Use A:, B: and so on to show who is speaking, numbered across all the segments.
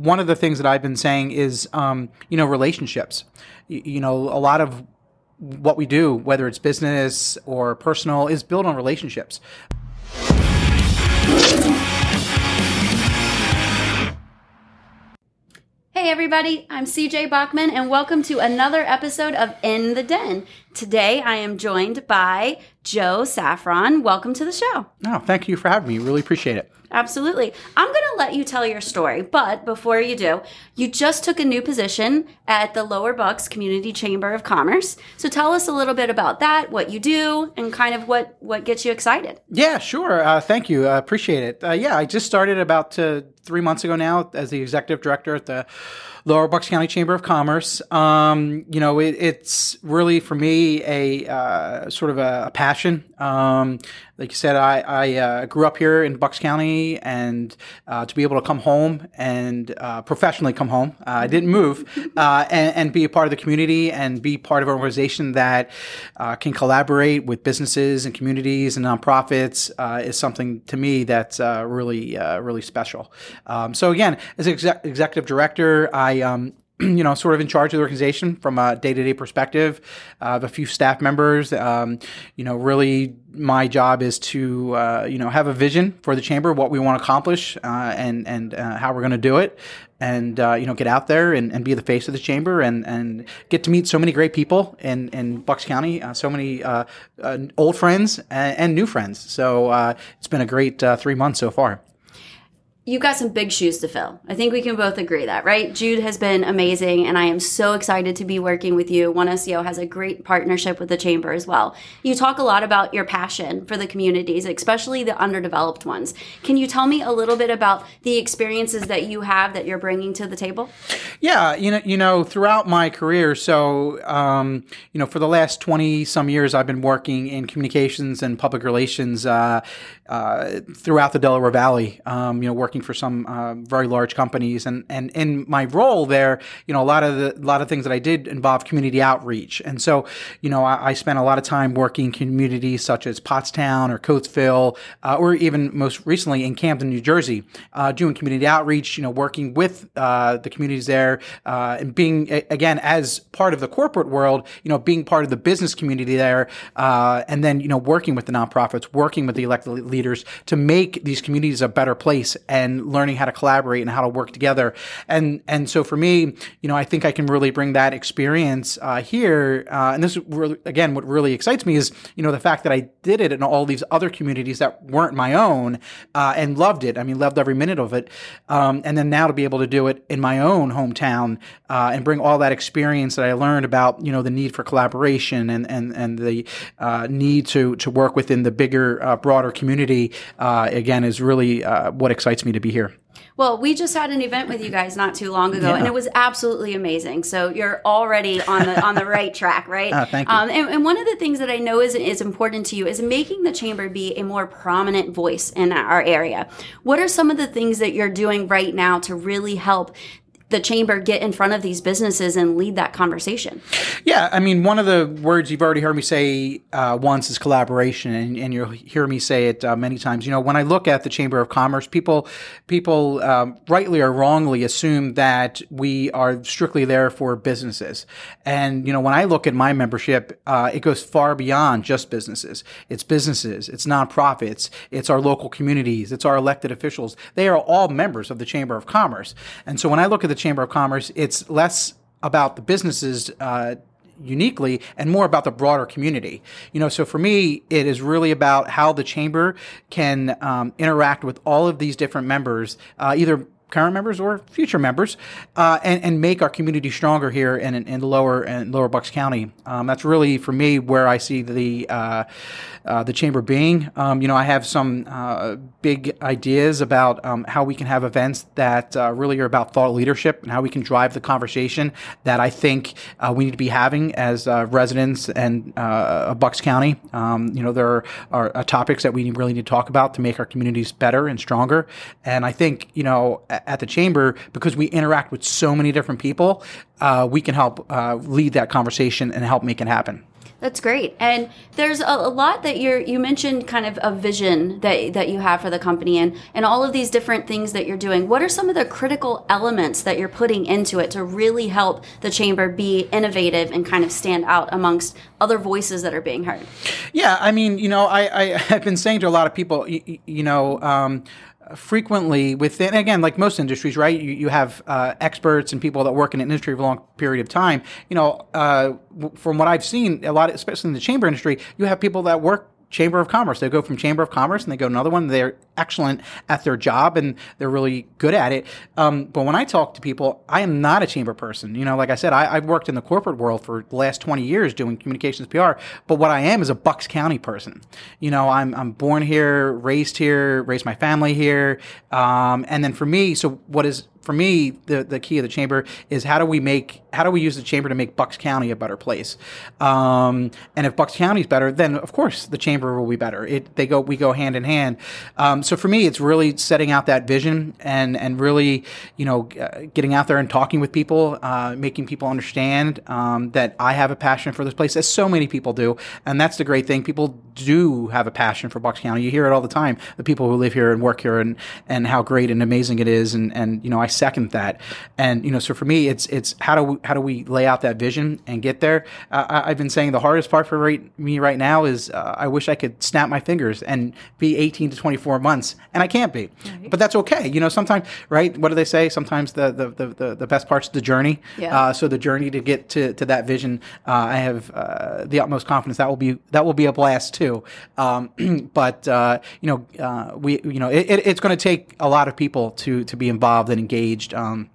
A: One of the things that I've been saying is, um, you know, relationships. You, you know, a lot of what we do, whether it's business or personal, is built on relationships.
B: Hey everybody, I'm CJ Bachmann and welcome to another episode of In the Den. Today I am joined by Joe Szafran. Welcome to the show.
A: Oh, thank you for having me. Really appreciate it.
B: Absolutely. I'm going to let you tell your story, but before you do, you just took a new position at the Lower Bucks Community Chamber of Commerce. So tell us a little bit about that, what you do, and kind of what what gets you excited.
A: Yeah, sure. Uh, thank you. I appreciate it. Uh, yeah, I just started about uh, three months ago now as the executive director at the Lower Bucks County Chamber of Commerce. Um, you know, it, it's really for me a uh, sort of a, a passion. Um, like you said, I, I uh, grew up here in Bucks County, and uh, to be able to come home and uh, professionally come home, uh, I didn't move, uh, and, and, be a part of the community and be part of an organization that can collaborate with businesses and communities and nonprofits is something to me that's really, really special. Um, so again, as exec- executive director, I um, you know, sort of in charge of the organization from a day to day perspective. Have a few staff members. Um, you know, really, my job is to uh, you know have a vision for the chamber, what we want to accomplish, uh, and and uh, how we're going to do it, and uh, you know, get out there and, and be the face of the chamber, and and get to meet so many great people in in Bucks County, uh, so many old friends and, and, new friends. So it's been a great three months so far
B: you've got some big shoes to fill. I think we can both agree that, right? Jude has been amazing, and I am so excited to be working with you. One SEO has a great partnership with the Chamber as well. You talk a lot about your passion for the communities, especially the underdeveloped ones. Can you tell me a little bit about the experiences that you have that you're bringing to the table?
A: Yeah, you know, you know, throughout my career, so um, you know, for the last twenty some years, I've been working in communications and public relations uh, uh, throughout the Delaware Valley. Um, you know, working for some uh, very large companies, and and in my role there, you know, a lot of the lot of things that I did involve community outreach, and so you know, I, I spent a lot of time working in communities such as Pottstown or Coatesville, uh, or even most recently in Camden, New Jersey, uh, doing community outreach. You know, working with uh, the communities there, uh, and being again as part of the corporate world, you know, being part of the business community there, and then you know, working with the nonprofits, working with the elected leaders to make these communities a better place and and learning how to collaborate and how to work together. And and so for me, you know, I think I can really bring that experience uh, here. Uh, and this really, again, what really excites me is you know the fact that I did it in all these other communities that weren't my own uh, and loved it. I mean, loved every minute of it. Um, and then now to be able to do it in my own hometown uh, and bring all that experience that I learned about you know the need for collaboration and and and the uh, need to to work within the bigger, uh, broader community again is really what excites me to be here.
B: Well, we just had an event with you guys not too long ago, yeah. and it was absolutely amazing. So you're already on the on the right track, right?
A: Uh, thank you. Um,
B: and, and, one of the things that I know is is important to you is making the chamber be a more prominent voice in our area. What are some of the things that you're doing right now to really help the chamber get in front of these businesses and lead that conversation?
A: Yeah, I mean, one of the words you've already heard me say uh, once is collaboration, and, and, you'll hear me say it uh, many times. You know, when I look at the Chamber of Commerce, people people um, rightly or wrongly assume that we are strictly there for businesses, and you know, when I look at my membership, uh, it goes far beyond just businesses. It's businesses, it's nonprofits, it's our local communities, it's our elected officials. They are all members of the Chamber of Commerce, and so when I look at the Chamber of Commerce, it's less about the businesses uh, uniquely and more about the broader community. You know, so for me, it is really about how the chamber can um, interact with all of these different members, uh, either current members or future members, uh, and, and make our community stronger here in, in lower and lower Bucks County. Um, that's really for me where I see the uh, uh, the chamber being. Um, you know, I have some uh, big ideas about um, how we can have events that uh, really are about thought leadership and how we can drive the conversation that I think uh, we need to be having as residents and Bucks County. Um, you know, there are, are, topics that we really need to talk about to make our communities better and stronger. And I think you know at the chamber because we interact with so many different people, uh, we can help uh, lead that conversation and help make it happen.
B: That's great. And there's a, a, lot that you're you mentioned kind of a vision that that you have for the company and and all of these different things that you're doing. What are some of the critical elements that you're putting into it to really help the chamber be innovative and kind of stand out amongst other voices that are being heard?
A: Yeah, I mean, you know, I, I have been saying to a lot of people, you, you know, um, frequently within again like most industries right you, you have uh, experts and people that work in an industry for a long period of time. You know uh, from what i've seen a lot especially in the chamber industry you have people that work Chamber of Commerce. They go from Chamber of Commerce and they go to another one. They're excellent at their job and they're really good at it. Um, but when I talk to people, I am not a chamber person. You know, like I said, I, have worked in the corporate world for the last 20 years doing communications PR. But what I am is a Bucks County person. You know, I'm, I'm born here, raised here, raised my family here. Um, and then for me, so what is for me, the, the key of the chamber is how do we make how do we use the chamber to make Bucks County a better place? Um, and if Bucks County is better, then of course the chamber will be better. It they go we go hand in hand. Um, so for me, it's really setting out that vision and and really you know uh, getting out there and talking with people, uh, making people understand um, that I have a passion for this place, as so many people do, and that's the great thing. People do have a passion for Bucks County. You hear it all the time. The people who live here and work here, and and how great and amazing it is, and and you know I second that. And you know, so for me, it's it's how do we, how do we lay out that vision and get there? Uh, I, have been saying the hardest part for right, me right now is uh, I wish I could snap my fingers and be 18 to 24 months, and I can't be. Right. But that's okay. You know, sometimes right? What do they say? Sometimes the the the, the, the best part's the journey. Yeah. Uh, so the journey to get to, to that vision, uh, I have uh, the utmost confidence that will be that will be a blast too. Um, but uh, you know, we you know it, it, it's going to take a lot of people to to be involved and engaged engaged. Um,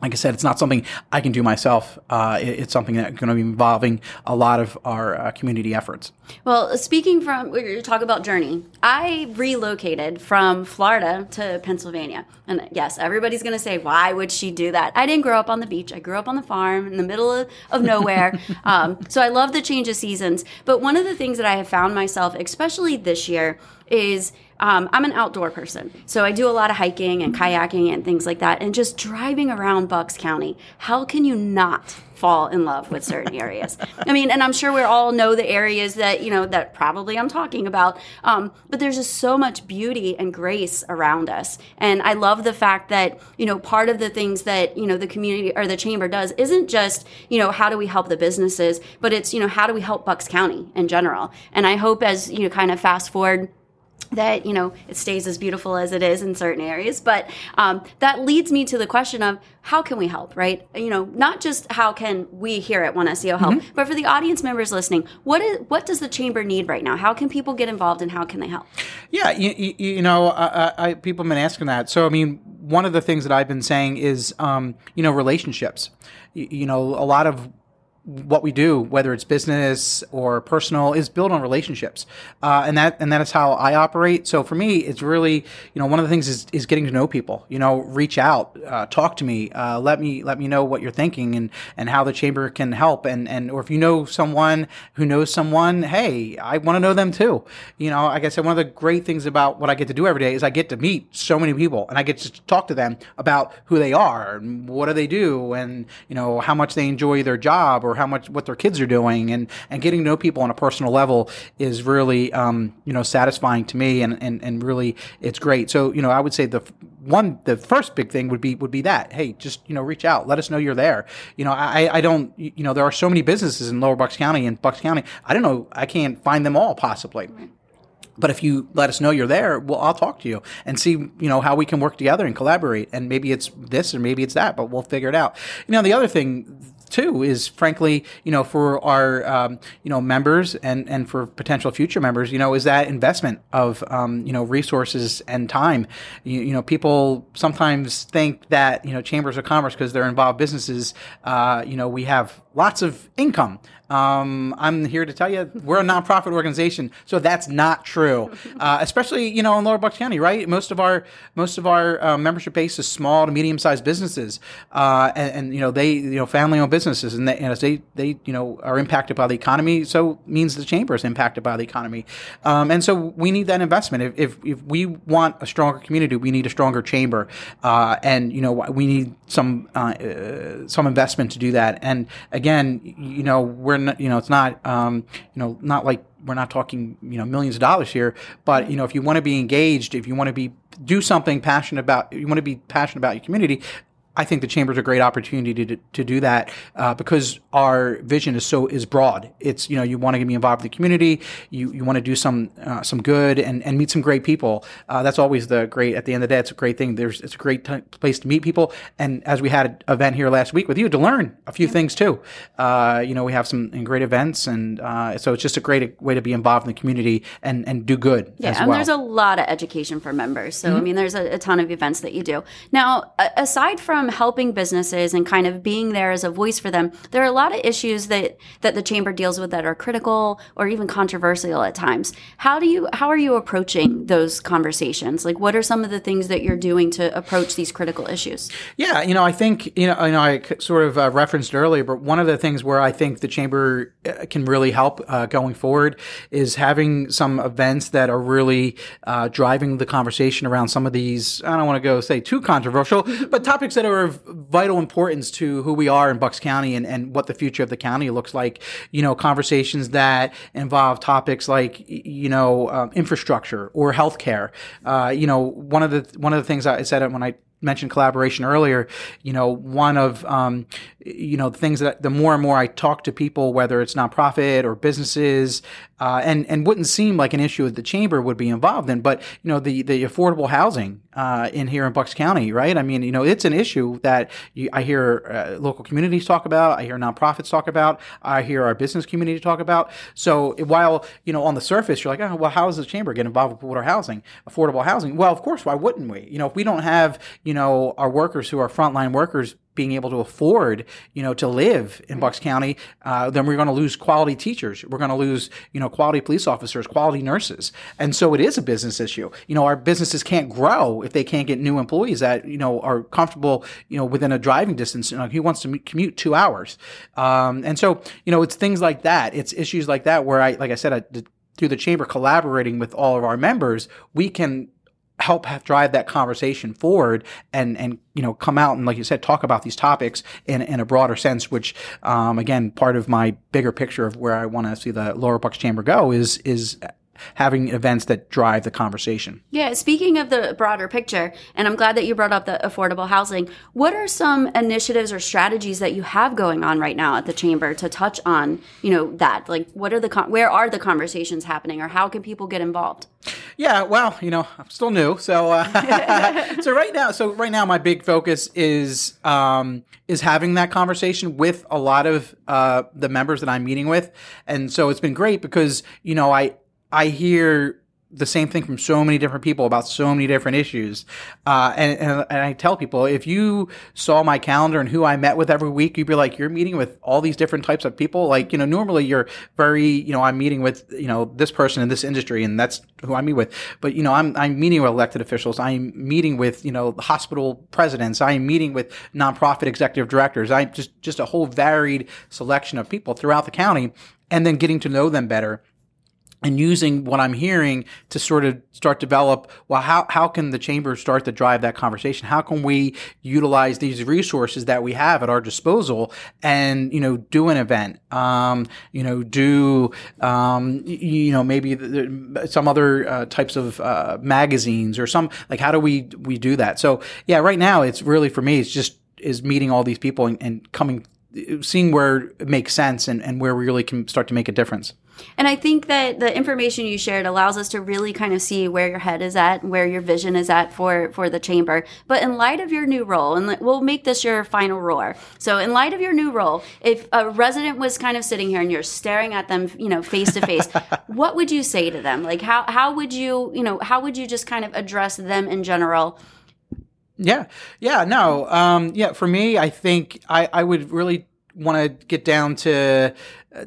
A: like I said, it's not something I can do myself. Uh, it, it's something that's going to be involving a lot of our uh, community efforts.
B: Well, speaking from, we talk about journey. I relocated from Florida to Pennsylvania. And yes, everybody's going to say, why would she do that? I didn't grow up on the beach. I grew up on the farm in the middle of, of nowhere. um, so I love the change of seasons. But one of the things that I have found myself, especially this year, is um, I'm an outdoor person. So I do a lot of hiking and kayaking and things like that. And just driving around Bucks County, how can you not fall in love with certain areas? I mean, and I'm sure we all know the areas that, you know, that probably I'm talking about. Um, but there's just so much beauty and grace around us. And I love the fact that, you know, part of the things that, you know, the community or the chamber does isn't just, you know, how do we help the businesses, but it's, you know, how do we help Bucks County in general? And I hope as, you know, kind of fast forward that you know it stays as beautiful as it is in certain areas. But um, that leads me to the question of how can we help right? You know not just how can we here at one seo help mm-hmm. but for the audience members listening what is what does the chamber need right now? How can people get involved and how can they help?
A: Yeah you, you, you know I, I, people have been asking that. So i mean one of the things that i've been saying is um, you know relationships. You, you know a lot of what we do, whether it's business or personal, is built on relationships, uh, and that and that is how I operate. So for me, it's really you know one of the things is, is getting to know people. You know, reach out, uh, talk to me, uh, let me let me know what you're thinking and and how the chamber can help, and and or if you know someone who knows someone, hey, I want to know them too. You know, like I said, one of the great things about what I get to do every day is I get to meet so many people, and I get to talk to them about who they are, and what do they do, and you know how much they enjoy their job or how much what their kids are doing, and and getting to know people on a personal level is really um, you know satisfying to me, and, and and really it's great. So you know I would say the one the first big thing would be would be that hey just you know reach out let us know you're there you know i i don't you know there are so many businesses in lower bucks county and bucks county i don't know i can't find them all possibly but if you let us know you're there, well, I'll talk to you and see, you know, how we can work together and collaborate. And maybe it's this or maybe it's that, but we'll figure it out. You know, the other thing too is frankly, you know, for our um, you know members and and for potential future members, you know, is that investment of um, you know resources and time. You, you, know, people sometimes think that you know chambers of commerce because they're involved businesses, uh, you know, we have lots of income. Um, I'm here to tell you we're a nonprofit organization, so that's not true. Uh, especially you know in Lower Bucks County, right? Most of our most of our uh, membership base is small to medium sized businesses, uh, and, and, you know they you know family owned businesses, and, they, and as they they you know are impacted by the economy, so means the chamber is impacted by the economy, um, and so we need that investment. If, if, if we want a stronger community, we need a stronger chamber, uh, and you know we need some uh, uh, some investment to do that. And again, you know we're not, you know it's not um, you know not like we're not talking you know millions of dollars here, but you know if you want to be engaged, if you want to be do something passionate about, you want to be passionate about your community, I think the chamber is a great opportunity to, to do that uh, because our vision is so is broad. It's you know you want to be involved in the community, you you want to do some uh, some good and, and meet some great people. Uh, that's always the great. At the end of the day, it's a great thing. There's it's a great t- place to meet people. And as we had an event here last week with you to learn a few yeah. things too. Uh, you know we have some great events, and uh, so it's just a great way to be involved in the community and and do good.
B: Yeah, and
A: well.
B: there's a lot of education for members. So mm-hmm. I mean, there's a, a ton of events that you do now. aside from helping businesses and kind of being there as a voice for them, there are a lot of issues that that the chamber deals with that are critical or even controversial at times. How do you how are you approaching those conversations? Like what are some of the things that you're doing to approach these critical issues?
A: Yeah, you know, I think you know, you know I sort of uh, referenced earlier, but one of the things where I think the chamber uh, can really help uh, going forward is having some events that are really uh, driving the conversation around some of these. I don't want to go say too controversial, but topics that are of vital importance to who we are in Bucks County and, and what the future of the county looks like. You know, conversations that involve topics like, you know, um, infrastructure or healthcare. Uh, you know, one of the, one of the things I said when I mentioned collaboration earlier, you know, one of, um, you know, the things that the more and more I talk to people, whether it's nonprofit or businesses, uh, and, and wouldn't seem like an issue that the chamber would be involved in, but, you know, the, the affordable housing, uh, in here in Bucks County, right? I mean, you know, it's an issue that you, I hear uh, local communities talk about, I hear nonprofits talk about, I hear our business community talk about. So while, you know, on the surface, you're like, oh, well, how does the chamber get involved with our housing, affordable housing? Well, of course, why wouldn't we? You know, if we don't have, you know, our workers who are frontline workers being able to afford, you know, to live in Bucks County, uh, then we're going to lose quality teachers. We're going to lose, you know, quality police officers, quality nurses. And so it is a business issue. You know, our businesses can't grow if they can't get new employees that, you know, are comfortable, you know, within a driving distance. You know, he wants to commute two hours. Um, and so, you know, it's things like that. It's issues like that where I, like I said, I, through the chamber collaborating with all of our members, we can help drive that conversation forward and and you know come out and like you said talk about these topics in in a broader sense which um, again part of my bigger picture of where I want to see the Lower Bucks Chamber go is is having events that drive the conversation.
B: Yeah, speaking of the broader picture, and I'm glad that you brought up the affordable housing, what are some initiatives or strategies that you have going on right now at the chamber to touch on, you know, that? Like what are the con- where are the conversations happening or how can people get involved?
A: Yeah, well, you know, I'm still new, so uh, so right now, so right now, my big focus is um, is having that conversation with a lot of uh, the members that I'm meeting with, and so it's been great because you know I I hear the same thing from so many different people about so many different issues. Uh, and, and, and, I tell people, if you saw my calendar and who I met with every week, you'd be like, you're meeting with all these different types of people. Like, you know, normally you're very, you know, I'm meeting with, you know, this person in this industry and that's who I meet with. But, you know, I'm, I'm meeting with elected officials. I'm meeting with, you know, hospital presidents. I'm meeting with nonprofit executive directors. I just, just a whole varied selection of people throughout the county and then getting to know them better and using what I'm hearing to sort of start develop, well, how, how can the chamber start to drive that conversation? How can we utilize these resources that we have at our disposal and, you know, do an event, um, you know, do, um, you know, maybe some other uh, types of uh, magazines or some, like, how do we, we do that? So, yeah, right now it's really for me, it's just, is meeting all these people and, and coming seeing where it makes sense and, and where we really can start to make a difference.
B: And I think that the information you shared allows us to really kind of see where your head is at, where your vision is at for for the chamber. But in light of your new role, and we'll make this your final roar. So in light of your new role, if a resident was kind of sitting here and you're staring at them, you know, face to face, what would you say to them? Like how how would you, you know, how would you just kind of address them in general?
A: Yeah, yeah, no, um, yeah. For me, I think I, I would really want to get down to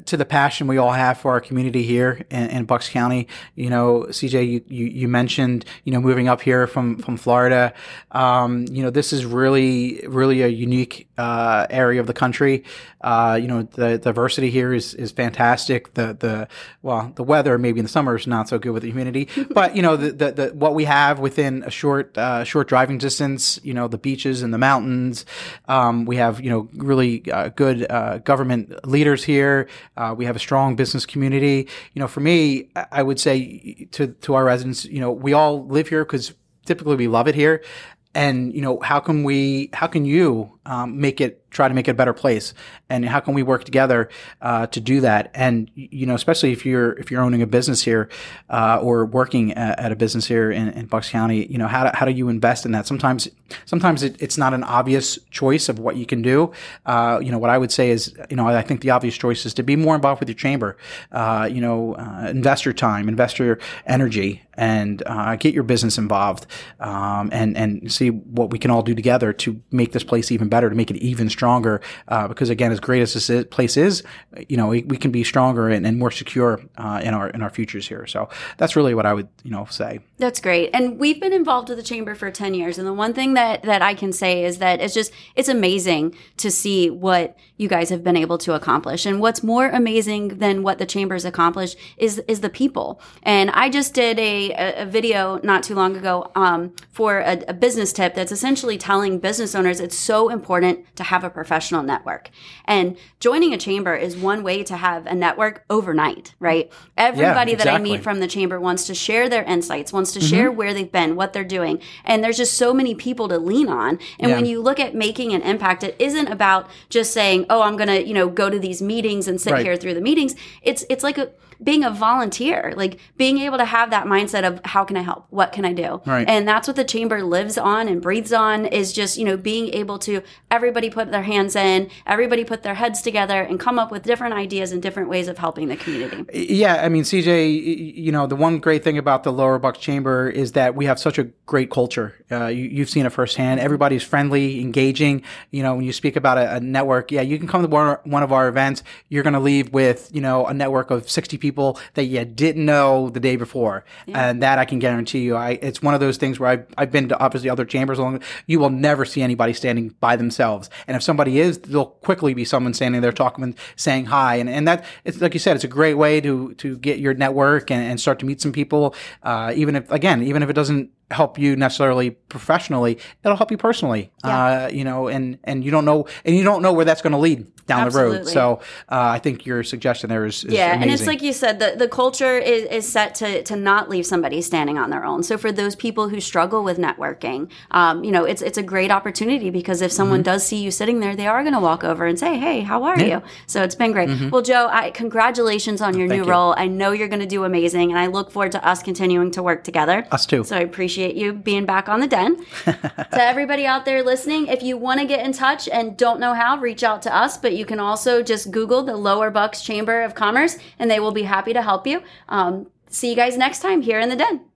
A: to the passion we all have for our community here in, in Bucks County. You know, CJ, you, you, you, mentioned, you know, moving up here from, from Florida. Um, you know, this is really, really a unique uh, area of the country. Uh, you know, the diversity here is, is fantastic. The, the, well, the weather maybe in the summer is not so good with the humidity, but you know, the, the, the, what we have within a short, uh, short driving distance, you know, the beaches and the mountains. Um, we have, you know, really uh, good uh, government leaders here. Uh, we have a strong business community. You know, for me, I would say to to our residents, you know, we all live here because typically we love it here. And you know, how can we? How can you um, make it try to make it a better place. And how can we work together uh, to do that? And you know especially if you're if you're owning a business here uh, or working at, at, a business here in, in bucks county you know how do, how do you invest in that? Sometimes sometimes it, it's not an obvious choice of what you can do. Uh, you know what i would say is you know i think the obvious choice is to be more involved with your chamber. Uh, you know uh, invest your time invest your energy and uh, get your business involved um, and and see what we can all do together to make this place even better to make it even stronger uh, because again, as great as this place is, you know, we, we can be stronger and, and more secure uh, in our in our futures here. So that's really what I would you know say.
B: That's great, and we've been involved with the chamber for ten years, and the one thing that that I can say is that it's just it's amazing to see what you guys have been able to accomplish, and what's more amazing than what the chamber's accomplished is is the people. And I just did a, a video not too long ago um, for a, a business tip that's essentially telling business owners it's so important to have a professional network. And joining a chamber is one way to have a network overnight, right? Everybody yeah, exactly. that I meet from the chamber wants to share their insights, wants to mm-hmm. share where they've been, what they're doing. And there's just so many people to lean on. And yeah. when you look at making an impact, it isn't about just saying, "Oh, I'm going to, you know, go to these meetings and sit right. here through the meetings." It's it's like a being a volunteer, like being able to have that mindset of how can I help? What can I do? Right. And that's what the chamber lives on and breathes on is just, you know, being able to everybody put their hands in, everybody put their heads together and come up with different ideas and different ways of helping the community.
A: Yeah. I mean, CJ, you know, the one great thing about the Lower Bucks Chamber is that we have such a great culture. Uh, you, have seen it firsthand. Everybody's friendly, engaging. You know, when you speak about a, a network, yeah, you can come to one, one of our events. You're going to leave with, you know, a network of 60 people that you didn't know the day before. Yeah. And that I can guarantee you. I, it's one of those things where I've, I've been to obviously other chambers along, you will never see anybody standing by themselves. And if somebody is, there'll quickly be someone standing there talking and saying hi. And, and that, it's like you said, it's a great way to, to get your network and, and start to meet some people. Uh, even if, again, even if it doesn't help you necessarily professionally it'll help you personally yeah. uh, you know and and you don't know and you don't know where that's going to lead down Absolutely. the road so uh, i think your suggestion there is, is
B: yeah
A: amazing.
B: and it's like you said the, the culture is, is set to to not leave somebody standing on their own so for those people who struggle with networking um, you know it's it's a great opportunity because if someone mm-hmm. does see you sitting there they are going to walk over and say hey how are yeah. you so it's been great mm-hmm. well joe I, congratulations on your Thank new you. role i know you're going to do amazing and i look forward to us continuing to work together
A: us too
B: so i appreciate appreciate you being back on the den. to everybody out there listening, if you want to get in touch and don't know how, reach out to us. But you can also just Google the Lower Bucks Chamber of Commerce and they will be happy to help you. Um, see you guys next time here in the den.